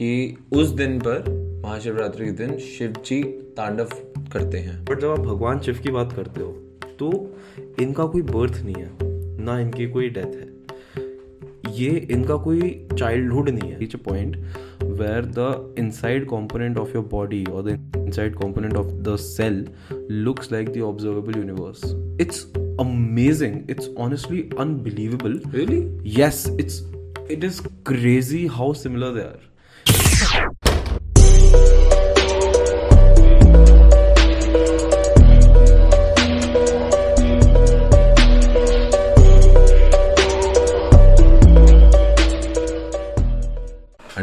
कि उस दिन पर महाशिवरात्रि के दिन शिव जी तांडव करते हैं। बट जब आप भगवान शिव की बात करते हो तो इनका कोई बर्थ नहीं है ना इनकी कोई डेथ है। ये इनका कोई चाइल्डहुड नहीं है। Each point where the inside component of your body और the inside component of the cell looks like the observable universe it's amazing it's honestly unbelievable really yes it's it is crazy how similar they are.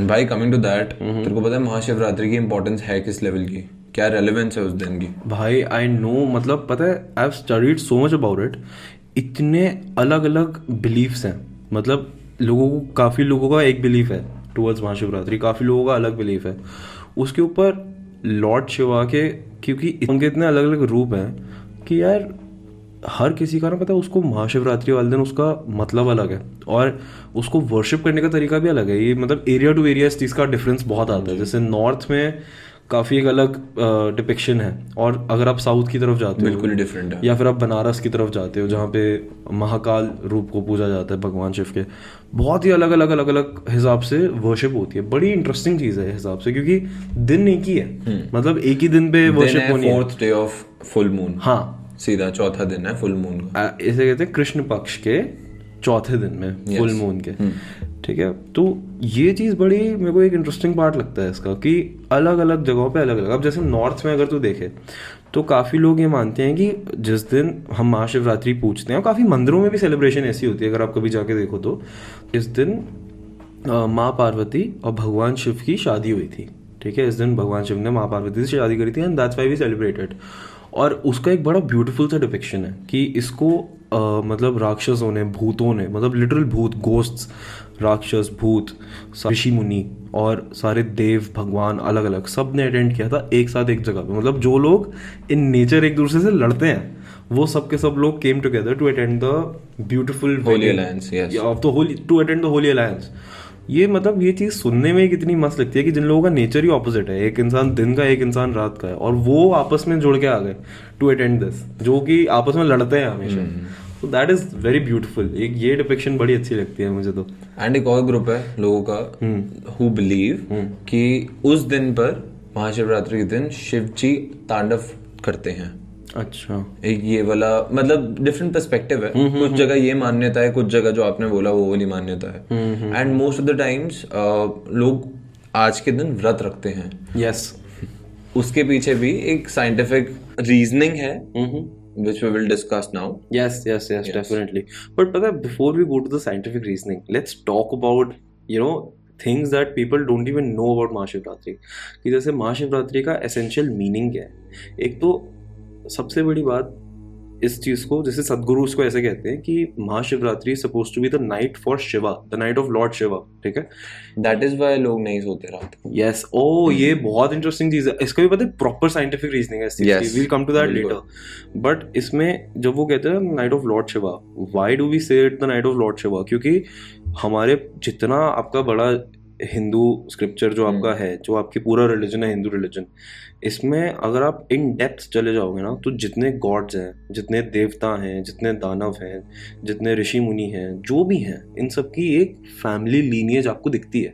भाई coming to that तेरे को पता है महाशिवरात्रि की importance है किस level की? क्या रेलेवेंस है उस दिन की? भाई आई नो मतलब पता है I have studied so much about it इतने अलग अलग बिलीफ्स हैं। मतलब लोगों को काफ़ी लोगों का एक बिलीफ है टुवर्ड्स महाशिवरात्रि। काफ़ी लोगों का अलग बिलीफ है। उसके ऊपर लॉर्ड शिवा के क्योंकि उनके इतने अलग अलग रूप हैं कि यार हर किसी का ना पता है उसको महाशिवरात्रि वाले दिन उसका मतलब अलग है। और उसको वर्शिप करने का तरीका भी अलग है। ये मतलब एरिया टू एरिया इस चीज़ का डिफरेंस बहुत आता है। जैसे नॉर्थ में काफ़ी एक अलग डिपिक्शन है। और अगर आप साउथ की तरफ़ जाते हो बिल्कुल डिफरेंट है। या फिर आप बनारस की तरफ़ जाते हो जहाँ पे महाकाल रूप को पूजा जाता है भगवान शिव के बहुत ही अलग अलग अलग अलग हिसाब से वर्शिप होती है। बड़ी इंटरेस्टिंग चीज़ है हिसाब से क्योंकि दिन एक ही है। मतलब एक ही दिन पे वर्शिप होनी है। Fourth day of full moon हाँ। सीधा चौथा दिन है फुल मून का। इसे कहते हैं कृष्ण पक्ष के चौथे दिन में फुल मून के। ठीक है? तो ये चीज़ बड़ी मेरे को एक इंटरेस्टिंग पार्ट लगता है इसका कि अलग अलग जगहों पे अलग अलग अब जैसे नॉर्थ में अगर तू देखे तो काफ़ी लोग ये मानते हैं कि जिस दिन हम महाशिवरात्रि पूछते हैं और काफ़ी मंदिरों में भी सेलिब्रेशन ऐसी होती है अगर आप कभी जाके देखो तो। इस दिन माँ पार्वती और भगवान शिव की शादी हुई थी। ठीक है? इस दिन भगवान शिव ने माँ पार्वती से शादी करी थी and that's why we celebrated और उसका एक बड़ा ब्यूटीफुल सा डिपिक्शन है कि इसको अ, मतलब राक्षसों ने भूतों ने मतलब लिटरल भूत गोस्ट्स राक्षस भूत ऋषि मुनि और सारे देव भगवान अलग अलग सबने अटेंड किया था एक साथ एक जगह पे। मतलब जो लोग इन नेचर एक दूसरे से लड़ते हैं वो सब के सब लोग came together to attend the beautiful Holy Alliance, yes. Of the holy to attend the holy alliance ये मतलब ये चीज़ सुनने में कितनी मस्त लगती है कि जिन लोगों का नेचर ही ऑपोजिट है एक इंसान दिन का एक इंसान रात का है और वो आपस में जुड़ के आ गए टू अटेंड दिस जो कि आपस में लड़ते हैं हमेशा। तो दैट इज़ वेरी ब्यूटीफुल एक ये डिपिक्शन बड़ी अच्छी लगती है मुझे तो। एंड एक और ग्रुप है लोगों का हु बिलीव कि उस दिन पर महाशिवरात्रि के दिन शिव जी तांडव करते हैं। अच्छा। एक ये वाला मतलब डिफरेंट पर्सपेक्टिव है। कुछ जगह ये मान्यता है कुछ जगह जो आपने बोला वो वाली मान्यता है। And most of the times लोग आज के दिन व्रत रखते हैं। Yes yes. उसके पीछे भी एक साइंटिफिक रीजनिंग है which we will discuss now yes yes yes definitely. But pata before we go to the scientific reasoning let's talk about you know things that people don't even know about Mahashivratri कि जैसे महाशिवरात्रि का essential meaning क्या है? एक तो सबसे बड़ी बात इस चीज़ को जैसे सदगुरु उसको ऐसे कहते हैं कि Mahashivratri supposed to be the night for Shiva the night of lord Shiva ठीक है? दैट इज़ वाई लोग नहीं सोते रात यस ओ ये बहुत इंटरेस्टिंग चीज़ है। इसका भी पता है प्रॉपर साइंटिफिक रीजनिंग है इस चीज़ की। We'll come to that later but इसमें जब वो कहते हैं night of lord Shiva why do we say it the night of lord Shiva क्योंकि हमारे जितना आपका बड़ा हिंदू स्क्रिप्चर जो आपका है जो आपकी पूरा रिलीजन है हिंदू रिलीजन इसमें अगर आप इन डेप्थ चले जाओगे ना तो जितने गॉड्स हैं जितने देवता हैं जितने दानव हैं जितने ऋषि मुनि हैं जो भी हैं इन सब की एक फैमिली लीनियज आपको दिखती है।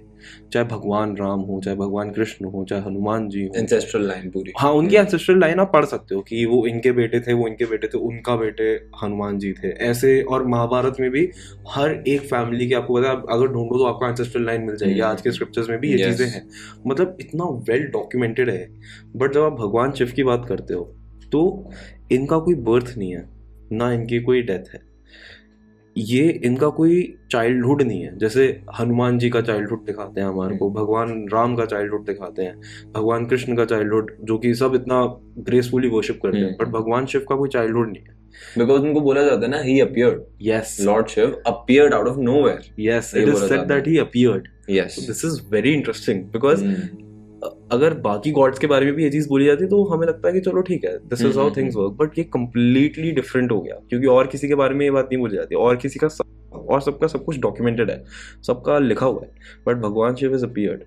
चाहे भगवान राम हो चाहे भगवान कृष्ण हो चाहे हनुमान जी हो। एंसेस्ट्रल लाइन पूरी। हाँ उनकी एंसेस्ट्रल लाइन आप पढ़ सकते हो कि वो इनके बेटे थे वो इनके बेटे थे उनका बेटे हनुमान जी थे। ऐसे और महाभारत में भी हर एक फैमिली की आपको पता है अगर ढूंढो तो आपको एंसेस्ट्रल लाइन मिल जाएगी। हम्म। आज के स्क्रिप्चर्स में भी ये. चीज़ें हैं। मतलब इतना वेल डॉक्यूमेंटेड है। बट जब आप भगवान शिव की बात करते हो तो इनका कोई बर्थ नहीं है ना इनकी कोई डेथ है। ये इनका कोई चाइल्डहुड नहीं है। जैसे हनुमान जी का चाइल्डहुड दिखाते हैं हमारे को भगवान राम का चाइल्डहुड दिखाते हैं भगवान कृष्ण का चाइल्डहुड जो कि सब इतना ग्रेसफुली वर्शिप करते हैं हम्म। बट भगवान शिव का कोई चाइल्डहुड नहीं है। बिकॉज़ उनको बोला जाता है ना he appeared yes lord Shiv appeared out of nowhere yes it is said that he. Appeared yes this is very interesting because. अगर बाकी गॉड्स के बारे में भी ये चीज़ बोली जाती है तो हमें लगता है कि चलो ठीक है this is how hmm, things work but ये कम्प्लीटली डिफरेंट हो गया क्योंकि और किसी के बारे में ये बात नहीं बोली जाती और किसी का सब, और सबका सब कुछ डॉक्यूमेंटेड है सबका लिखा हुआ है बट भगवान शिव इज़ अपीयर्ड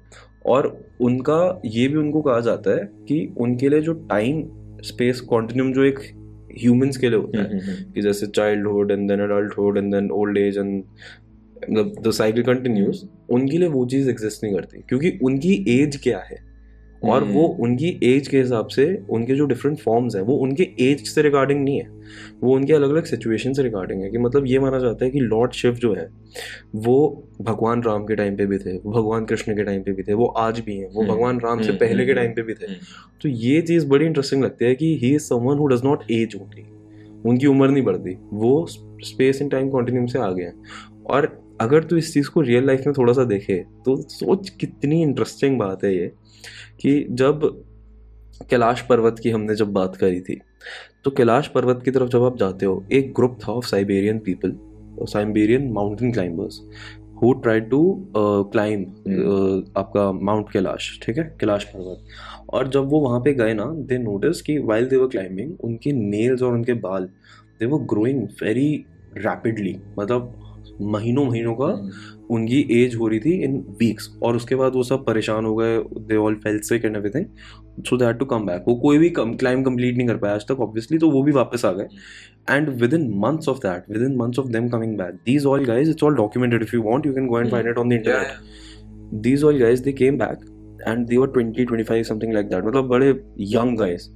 और उनका ये भी उनको कहा जाता है कि उनके लिए जो टाइम स्पेस कॉन्टिन्यूम जो एक ह्यूमंस के लिए होता है कि जैसे childhood and then adulthood and then old age and the cycle continues उनके लिए वो चीज़ एग्जिस्ट नहीं करती क्योंकि उनकी एज क्या है? और वो उनकी एज के हिसाब से उनके जो डिफरेंट फॉर्म्स हैं वो उनके एज से रिगार्डिंग नहीं है। वो उनके अलग अलग सिचुएशन से रिगार्डिंग है कि मतलब ये माना जाता है कि लॉर्ड शिव जो है वो भगवान राम के टाइम पे भी थे वो भगवान कृष्ण के टाइम पे भी थे वो आज भी हैं वो भगवान राम से पहले के टाइम पे भी थे। तो ये चीज़ बड़ी इंटरेस्टिंग लगती है कि he is someone who does not age only उनकी उम्र नहीं बढ़ती वो स्पेस इन टाइम कॉन्टिन्यूम से आ गए हैं। और अगर तू इस चीज़ को रियल लाइफ में थोड़ा सा देखे तो सोच कितनी इंटरेस्टिंग बात है ये कि जब कैलाश पर्वत की हमने जब बात करी थी तो कैलाश पर्वत की तरफ़ जब आप जाते हो एक ग्रुप था of Siberian people Siberian mountain climbers who try to climb आपका माउंट कैलाश ठीक है? कैलाश पर्वत। और जब वो वहाँ पे गए ना दे नोटिस कि वाइल दे वर क्लाइंबिंग उनके नेल्स और उनके बाल they were growing very rapidly मतलब महीनों महीनों का उनकी एज हो रही थी इन वीक्स और उसके बाद वो सब परेशान हो गए they all fell sick and everything so that to come back वो कोई भी क्लाइम कंप्लीट नहीं कर पाया आज तक ऑब्वियसली तो वो भी वापस आ गए. And within months of that within months of them coming back these all guys it's all documented if you want you can go and find it on the internet these all guys they came back and they were 20 25 something like that मतलब बड़े young guys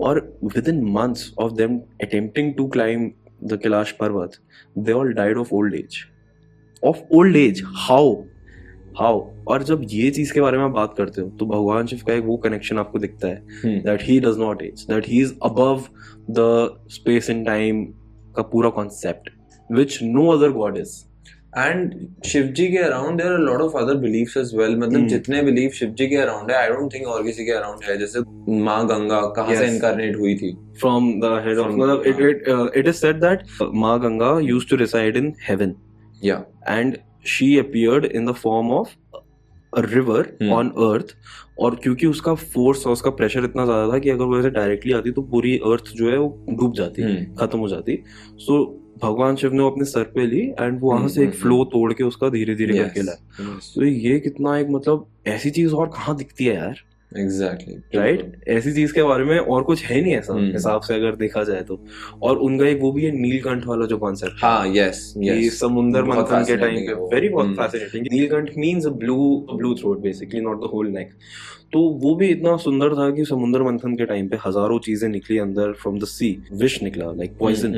और within months of them attempting to climb the Kailash Parvat they all died of old age of old age how how और जब ये चीज़ के बारे में बात करते हो तो भगवान शिव का एक वो कनेक्शन आपको दिखता है that he does not age that he is above the space and time का पूरा concept which no other god is and Shiv ji के around there are lot of other beliefs as well मतलब. जितने belief Shiv ji के around है I don't think और किसी के अराउंड है जैसे माँ गंगा कहाँ yes. से इनकारनेट हुई थी? फ्रॉम द हेड ऑफ़ मतलब it it it is said that Maa Ganga used to reside in heaven या and she appeared in the form of river on earth और क्योंकि उसका फोर्स और उसका प्रेशर इतना ज़्यादा था कि अगर वो ऐसे डायरेक्टली आती तो पूरी अर्थ जो है वो डूब जाती hmm. खत्म हो जाती. सो so, भगवान शिव ने अपने सर पे ली एंड वो वहाँ से एक फ्लो hmm, hmm, तोड़ के उसका धीरे धीरे करके लाया। तो ये कितना एक मतलब ऐसी चीज़ और कहाँ दिखती है यार? एग्जैक्टली राइट ऐसी चीज़ के बारे में और कुछ है नहीं ऐसा hmm. हिसाब से अगर देखा जाए तो। और उनका एक वो भी है नीलकंठ वाला जो कॉन्सेप्ट हाँ यस यस समुंदर मंथन के टाइम पे। वेरी बहुत fascinating Neelkanth means blue blue throat basically not the whole neck तो वो भी इतना सुंदर था कि समुद्र मंथन के टाइम पे हज़ारों चीज़ें निकली अंदर फ्रॉम द सी विश निकला like poison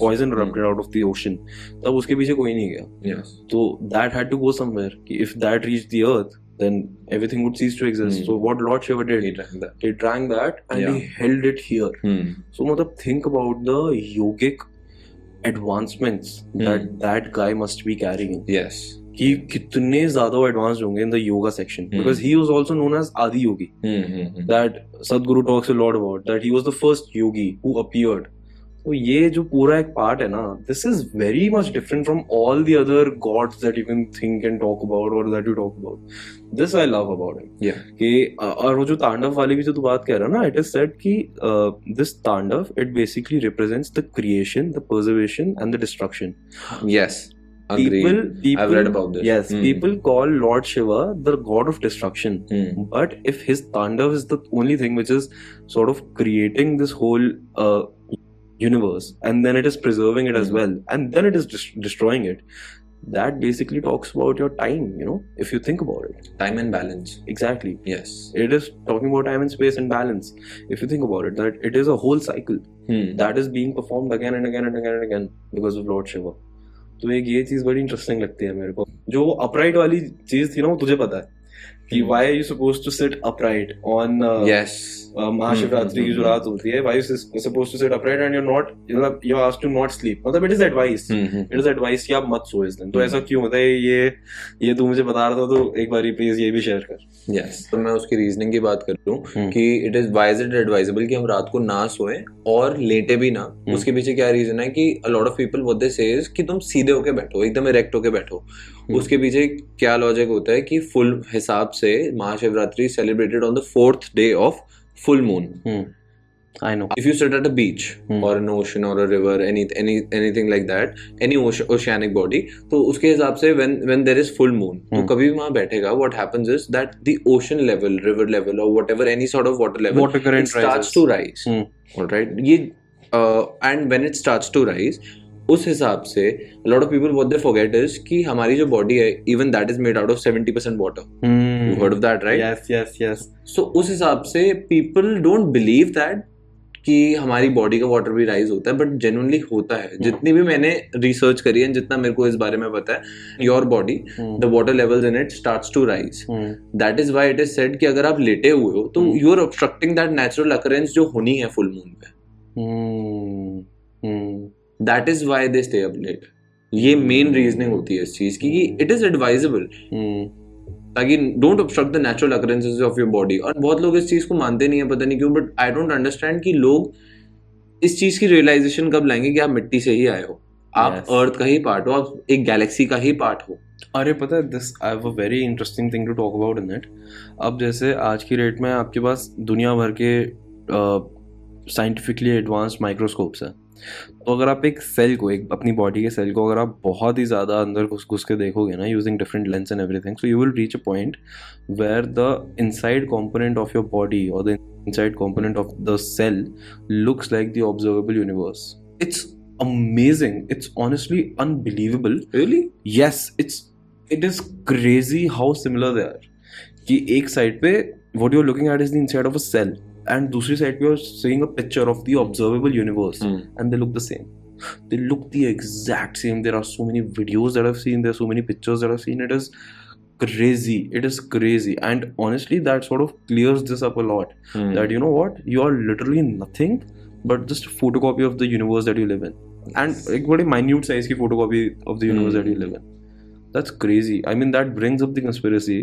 poison erupted out of the ocean तब उसके पीछे कोई नहीं गया। तो that had to go somewhere कि if that reach the earth then everything would cease to exist. Mm. So what Lord Shiva did, he drank that, he drank that and yeah. he held it here. Mm. So matlab, think about the yogic advancements mm. that that guy must be carrying. Yes. कि कितने ज्यादा advance होंगे in the yoga section because he was also known as Adi Yogi that Sadhguru talks a lot about that he was the first yogi who appeared तो ये जो पूरा एक part है ना this is very much different from all the other gods that you can think and talk about और that you talk about this I love about it कि और वो जो तांडव वाली भी जो तू बात कह रहा है ना इट इज़ सेड कि this tandav it basically represents the creation the preservation and the destruction yes. People, people, I've read about this. Yes, mm. people call Lord Shiva the god of destruction. Mm. But if his Tandav is the only thing which is sort of creating this whole uh, universe and then it is preserving it as hmm. well and then it is just destroying it that basically talks about your time you know if you think about it time and balance exactly yes it is talking about time and space and balance if you think about it that it is a whole cycle hmm. that is being performed again and again and again and again because of lord shiva तो एक ये चीज बड़ी interesting लगती है मेरे को जो अपराइट वाली चीज थी ना वो तुझे पता है कि why are you supposed to sit upright on yes Mahashivratri की जो रात होती है wife is suppose to sit upright and you not मतलब you ask to not sleep मतलब it is advice it is advice कि आप मत सो इस दिन। तो ऐसा क्यों होता है? ये ये तू मुझे बता रहा था तो एक बार प्लीज़ ये भी शेयर कर। यस तो मैं उसकी रीजनिंग की बात कर लूँ कि it is wise it advisable कि हम रात को ना सोए और लेटे भी ना। उसके पीछे क्या रीजन है कि a lot of people what they say कि तुम सीधे होके बैठो एकदम इरेक्ट होके बैठो। उसके पीछे क्या लॉजिक होता है कि फुल हिसाब से Mahashivratri celebrated on the fourth day of full moon I know. If you sit at a beach hmm. or an ocean or a river, any any anything like that, any ocean, oceanic body, तो उसके हिसाब से when when there is full moon, तो कभी भी वहाँ बैठेगा, what happens is that the ocean level, river level or whatever any sort of water level, Water current it starts rises. to rise. Hmm. All right, ये uh, and when it starts to rise, उस हिसाब से lot of of people what they forget is कि हमारी जो body है even that is made out of 70% water. Hmm. You heard of that, right? Yes, yes, yes. सो उस हिसाब से पीपल डोंट बिलीव दैट कि हमारी बॉडी का वाटर भी राइज होता है बट जेनुअनली होता है जितनी भी मैंने रिसर्च करी है जितना मेरे को इस बारे में पता है your body the water levels in it starts to rise Hmm. That is why it is said कि अगर आप लेटे हुए हो तो you are obstructing that natural occurrence जो होनी है फुल मून पे Hmm. Hmm. That is why they stay up late ये मेन रीजनिंग होती है इस चीज़ की इट इज़ एडवाइजेबल. ताकि don't obstruct the natural occurrences of your body और बहुत लोग इस चीज़ को मानते नहीं है पता नहीं क्यों बट आई डोंट अंडरस्टैंड कि लोग इस चीज़ की रियलाइजेशन कब लाएँगे कि आप मिट्टी से ही आए हो। आप अर्थ Yes. का ही पार्ट हो आप एक गैलेक्सी का ही पार्ट हो। अरे पता है this I have a very interesting thing to talk about in it अब जैसे आज की डेट में आपके पास दुनिया भर के साइंटिफिकली एडवांस्ड माइक्रोस्कोप्स हैं। तो अगर आप एक सेल को एक अपनी बॉडी के सेल को अगर आप बहुत ही ज़्यादा अंदर घुस घुस के देखोगे ना using different lens and everything so you will reach a point where the inside component of your body और the inside component of the cell looks like the observable universe it's amazing. It's honestly unbelievable. Really yes it's it is crazy how similar they are. कि एक side पे what you're looking at is the inside of a cell. and दूसरी side पे you're seeing a picture of the observable universe Hmm. and they look the same they look the exact same there are so many videos that I've seen there are so many pictures that I've seen it is crazy it is crazy and honestly that sort of clears this up a lot that you know what you are literally nothing but just a photocopy of the universe that you live in and एक बड़ी minute size की photocopy of the universe that you live in that's crazy I mean that brings up the conspiracy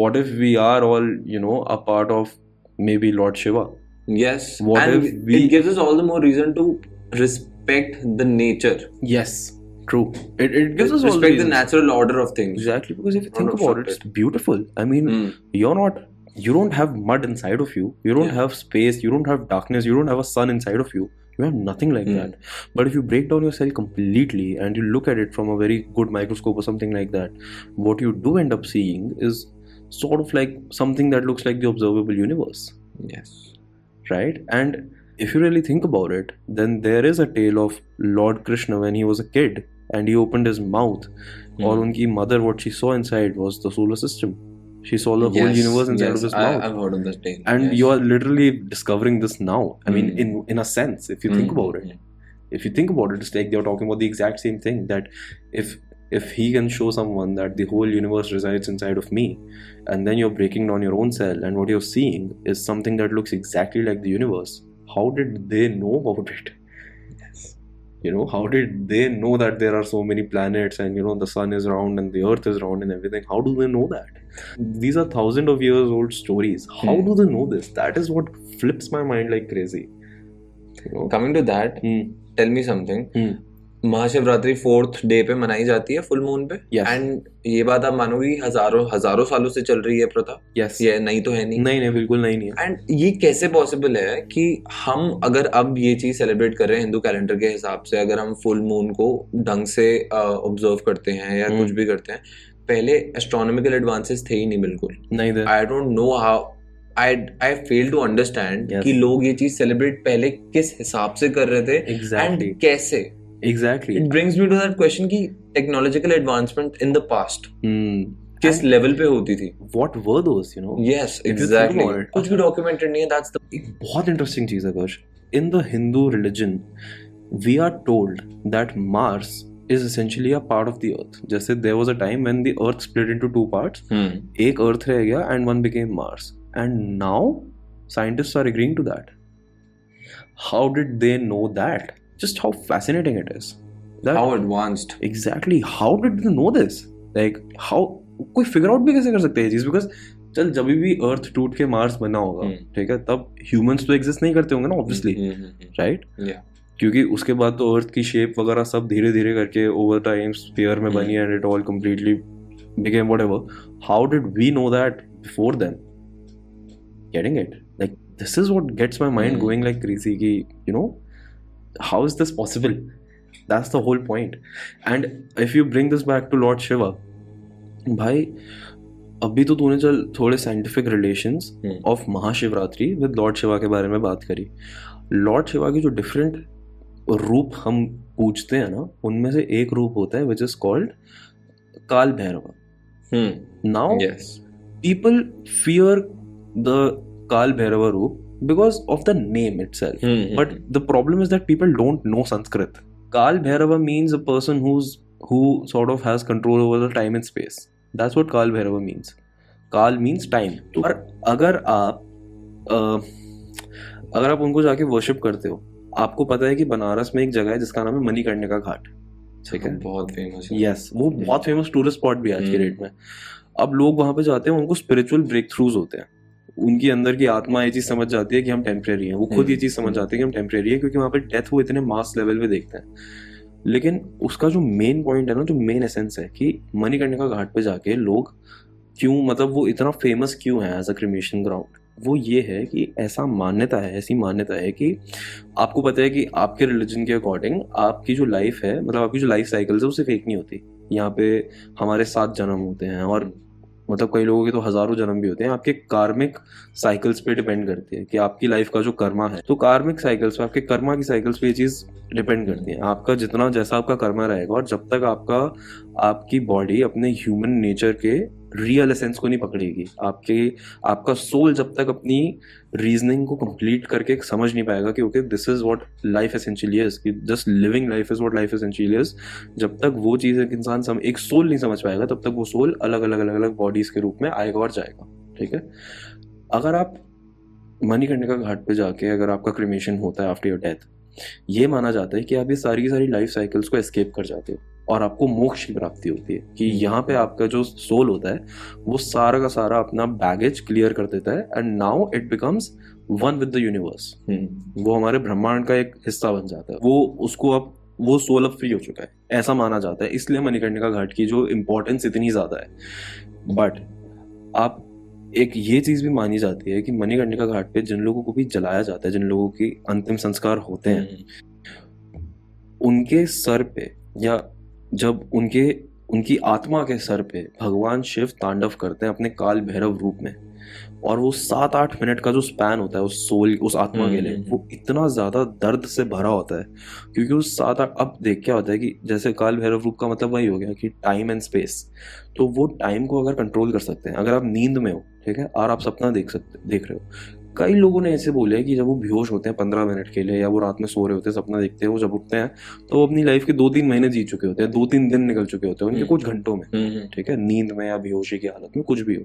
what if we are all you know a part of maybe Lord Shiva. Yes What and if we- it gives us all the more reason to respect the nature. Yes true. It, it gives us all the respect the reasons. natural order of things. Exactly because if you think about it it's beautiful. I mean Hmm. you're not you don't have mud inside of you. You don't Yeah. have space. You don't have darkness. You don't have a sun inside of you. You have nothing like Hmm. that. But if you break down your cell completely and you look at it from a very good microscope or something like that what you do end up seeing is sort of like something that looks like the observable universe. Yes. Right? And if you really think about it then there is a tale of lord krishna when he was a kid and he opened his mouth. Or Hmm. unki mother what she saw inside was the solar system. She saw the whole universe inside yes, of his I, mouth. I've heard of that tale and yes. you are literally discovering this now. I mean Hmm. in in a sense if you think Hmm, about it. If you think about it it's like they're talking about the exact same thing that if if he can show someone that the whole universe resides inside of me and then you're breaking down your own cell and what you're seeing is something that looks exactly like the universe how did they know about it yes. you know how did they know that there are so many planets and you know the sun is round and the earth is round and everything how do they know that these are thousand of years old stories how Hmm. do they know this that is what flips my mind like crazy you know coming to that Hmm. tell me something Hmm. Mahashivratri fourth day पे मनाई जाती है full moon पे। And Yes. ये बात आप मानोगी हज़ारों हज़ारों सालों से चल रही है प्रथा। Yes. ये नहीं तो है नहीं। नहीं नहीं बिल्कुल नहीं नहीं एंड ये कैसे पॉसिबल है कि हम अगर अब ये चीज़ सेलिब्रेट कर रहे हैं हिंदू कैलेंडर के हिसाब से अगर हम फुल मून को ढंग से ऑब्ज़र्व करते हैं या हम्म। कुछ भी करते हैं पहले एस्ट्रोनॉमिकल एडवांसेस थे ही नहीं बिल्कुल। नहीं I don't know how I I fail to understand Yes. कि लोग ये चीज़ सेलिब्रेट पहले किस हिसाब से कर रहे थे। Exactly. एंड कैसे? Exactly it brings me to that question कि technological advancement in the past Hmm. किस लेवल पे होती थी? what were those you know? Yes exactly कुछ भी डॉक्यूमेंटेड नहीं है दैट्स द एक बहुत इंटरेस्टिंग चीज़ है कर्ष in the Hindu religion we are told that Mars is essentially a part of the earth. जैसे there was a time when the earth split into two parts. एक earth रह गया and one became Mars and now scientist are agreeing to that how did they know that just how fascinating it is how advanced exactly how did they know this like how कोई figure out भी कैसे कर सकते हैं चीज़? Because चल जब भी अर्थ टूट के मार्स बना होगा हम्म। ठीक है तब ह्यूमंस तो एग्जिस्ट नहीं करते होंगे ना ऑब्वियसली राइट क्योंकि उसके बाद तो अर्थ की शेप वगैरह सब धीरे धीरे करके ओवर टाइम स्फीयर में बनी and it all completely became whatever how did we know that before then getting it like this is what gets my mind Hmm. going like crazy कि you know how is this possible that's the whole point and if you bring this back to lord shiva भाई अभी तो तूने चल थोड़े scientific relations Hmm. Of Mahashivratri with lord Shiva के बारे में बात करी लॉर्ड शिवा के जो डिफरेंट रूप हम पूछते हैं ना उनमें से एक रूप होता है which is called Kaal Bhairav hmm now people fear the Kal Bhairava roop because of the name itself. Mm-hmm. But the problem is that people don't know Sanskrit. Kal Bhairava means a person who's who sort of has control over the time and space. That's what Kal Bhairava means. Kal means time. और अगर आप अ, अगर आप उनको जाके worship करते हो आपको पता है कि बनारस में एक जगह है जिसका नाम है मणिकर्णिका घाट ठीक है बहुत फ़ेमस है यस वो बहुत फ़ेमस टूरिस्ट स्पॉट भी है आज के हम्म। डेट में अब लोग वहाँ पे जाते हैं उनको स्पिरिचुअल ब्रेक थ्रूज होते हैं उनकी अंदर की आत्मा ये चीज़ समझ जाती है कि हम टेम्परेरी हैं। वो खुद ये चीज़ समझ जाते हैं कि हम टेम्परेरी है क्योंकि वहाँ पे डेथ वो इतने मास लेवल पे देखते हैं। लेकिन उसका जो मेन पॉइंट है ना जो मेन एसेंस है कि मणिकर्णिका घाट पे जाके लोग क्यों मतलब वो इतना फ़ेमस क्यों है एज अ क्रिमेशन ग्राउंड वो ये है कि ऐसा मान्यता है ऐसी मान्यता है कि आपको पता है कि आपके रिलीजन के अकॉर्डिंग आपकी जो लाइफ है मतलब आपकी जो लाइफ साइकिल है वो सिर्फ़ एक नहीं होती। यहाँ पे हमारे सात जन्म होते हैं और मतलब कई लोगों के तो हज़ारों जन्म भी होते हैं, आपके कार्मिक साइकिल्स पे डिपेंड करती है कि आपकी लाइफ का जो कर्मा है तो कार्मिक साइकिल्स पे आपके कर्मा की साइकिल्स पे ये चीज़ डिपेंड करती है। आपका जितना जैसा आपका कर्मा रहेगा और जब तक आपका, आपकी बॉडी अपने ह्यूमन नेचर के रियल एसेंस को नहीं पकड़ेगी। आपके आपका सोल जब तक अपनी रीजनिंग को कंप्लीट करके समझ नहीं पाएगा कि okay this is what life essentially is कि just living life is what life essentially is जब तक वो चीज़ एक इंसान सम, एक सोल नहीं समझ पाएगा तब तक वो सोल अलग अलग अलग अलग बॉडीज के रूप में आएगा और जाएगा ठीक है? अगर आप मणिकर्णिका घाट पे जाके अगर आपका क्रिमेशन होता है आफ्टर योर डेथ ये माना जाता है कि आप ये सारी की सारी लाइफ साइकिल्स को एस्केप कर जाते हो। और आपको मोक्ष की प्राप्ति होती है कि यहाँ पे आपका जो सोल होता है वो सारा का सारा अपना बैगेज क्लियर कर देता है and now it becomes one with the universe hmm. वो हमारे ब्रह्मांड का एक हिस्सा बन जाता है। वो उसको अब वो सोल अब फ्री हो चुका है। ऐसा माना जाता है। इसलिए मणिकर्णिका घाट की जो इम्पोर्टेंस इतनी ज़्यादा है। बट आप एक ये चीज़ भी मानी जाती है कि मणिकर्णिका घाट पे जिन लोगों को भी जलाया जाता है जिन लोगों की अंतिम संस्कार होते हैं उनके सर पे या जब उनके उनकी आत्मा के सर पे भगवान शिव तांडव करते हैं अपने काल भैरव रूप में और वो सात आठ मिनट का जो स्पैन होता है उस सोल उस आत्मा के लिए हम्म। वो इतना ज़्यादा दर्द से भरा होता है क्योंकि उस सात आठ अब देख क्या होता है कि जैसे काल भैरव रूप का मतलब वही हो गया कि टाइम एंड स्पेस तो वो टाइम को अगर कंट्रोल कर सकते हैं अगर आप नींद में हो ठीक है और आप सपना देख सकते देख रहे हो कई लोगों ने ऐसे बोले कि जब वो बेहोश होते हैं पंद्रह मिनट के लिए या वो रात में सो रहे होते हैं सपना देखते हैं वो जब उठते हैं तो वो अपनी लाइफ के दो तीन महीने जी चुके होते हैं दो तीन दिन निकल चुके होते हैं उनके हम्म। कुछ घंटों में। हम्म ठीक है? नींद में या बेहोशी की हालत में कुछ भी हो।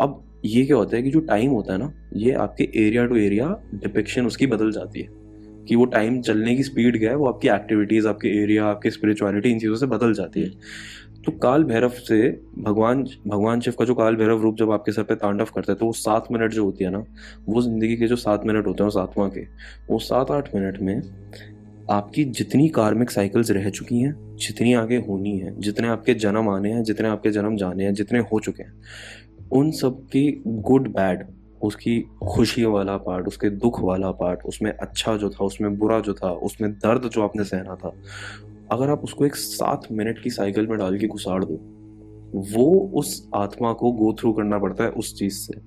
अब ये क्या होता है कि जो टाइम होता है ना ये आपके एरिया टू एरिया डिपिक्शन उसकी बदल जाती है। कि वो टाइम चलने की स्पीड क्या है वो आपकी एक्टिविटीज़ आपके एरिया आपकी स्पिरिचुअलिटी इन चीज़ों से बदल जाती है। तो काल भैरव से भगवान भगवान शिव का जो काल भैरव रूप जब आपके सर पे तांडव करता है तो वो सात मिनट जो होती है ना, वो ज़िंदगी के जो सात मिनट होते हैं सातवां के, वो सात आठ मिनट में आपकी जितनी कार्मिक साइकिल्स रह चुकी हैं, जितनी आगे होनी है, जितने आपके जन्म आने हैं, जितने आपके जन्म जाने हैं, जितने हो चुके हैं, उन सब की गुड बैड उसकी खुशी वाला पार्ट उसके दुख वाला पार्ट उसमें अच्छा जो था, उसमें बुरा जो था, उसमें दर्द जो आपने सहना था अगर आप उसको एक सात मिनट की साइकिल में डाल के घुसाड़ दो वो उस आत्मा को गो थ्रू करना पड़ता है उस चीज़ से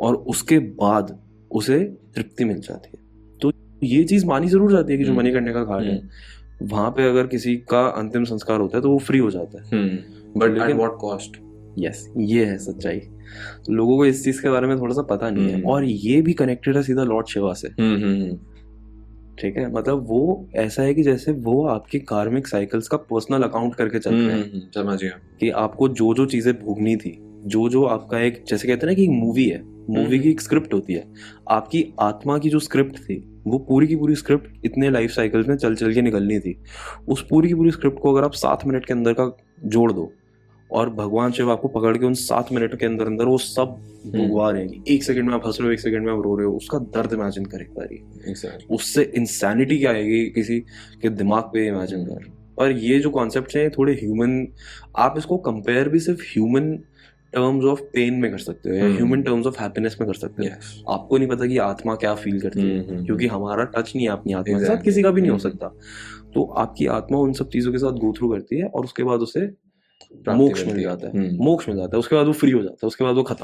और उसके बाद उसे तृप्ति मिल जाती है। तो ये चीज़ मानी ज़रूर जाती है कि जो मनी करने का घाट है। हम्म। वहाँ पे अगर किसी का अंतिम संस्कार होता है तो वो फ्री हो जाता है। But at what cost yes ये है सच्चाई। लोगों को इस चीज़ के बारे में थोड़ा सा पता नहीं है हम्म। और ये भी कनेक्टेड है सीधा लॉर्ड शिवा से। हम्म। ठीक है? मतलब वो ऐसा है कि जैसे वो आपकी कार्मिक साइकिल्स का पर्सनल अकाउंट करके चलते हैं। समझ गया। कि आपको जो जो चीज़ें भोगनी थी जो जो आपका एक जैसे कहते हैं ना कि मूवी है मूवी हम्म। की एक स्क्रिप्ट होती है आपकी आत्मा की जो स्क्रिप्ट थी वो पूरी की पूरी स्क्रिप्ट इतने लाइफ साइकिल्स में चल चल के निकलनी थी। उस पूरी की पूरी स्क्रिप्ट को अगर आप सात मिनट के अंदर का जोड़ दो और भगवान शिव आपको पकड़ के उन सात मिनट के अंदर अंदर वो सब हम्म। भुगवा रहे हैं एक सेकंड में आप हंस रहे हो एक सेकंड में आप रो रहे हो उसका दर्द इमेजिन कर एक बारी उससे इंसैनिटी क्या आएगी किसी के दिमाग पे इमेजिन कर? और ये जो कॉन्सेप्ट है थोड़े ह्यूमन आप इसको कंपेयर भी सिर्फ़ ह्यूमन टर्म्स ऑफ़ पेन में कर सकते हो या ह्यूमन टर्म्स ऑफ़ हैप्पीनेस में कर सकते हो। Yes. आपको नहीं पता कि आत्मा क्या फील करती है हम्म, हम्म, क्योंकि हमारा टच नहीं है अपनी आत्मा के साथ किसी का भी नहीं हो सकता। तो आपकी आत्मा उन सब चीज़ों के साथ गो थ्रू करती है और उसके बाद उसे मोक्ष मिल जाता है मोक्ष मिल जाता है उसके बाद वो फ्री हो जाता है उसके बाद वो खत्म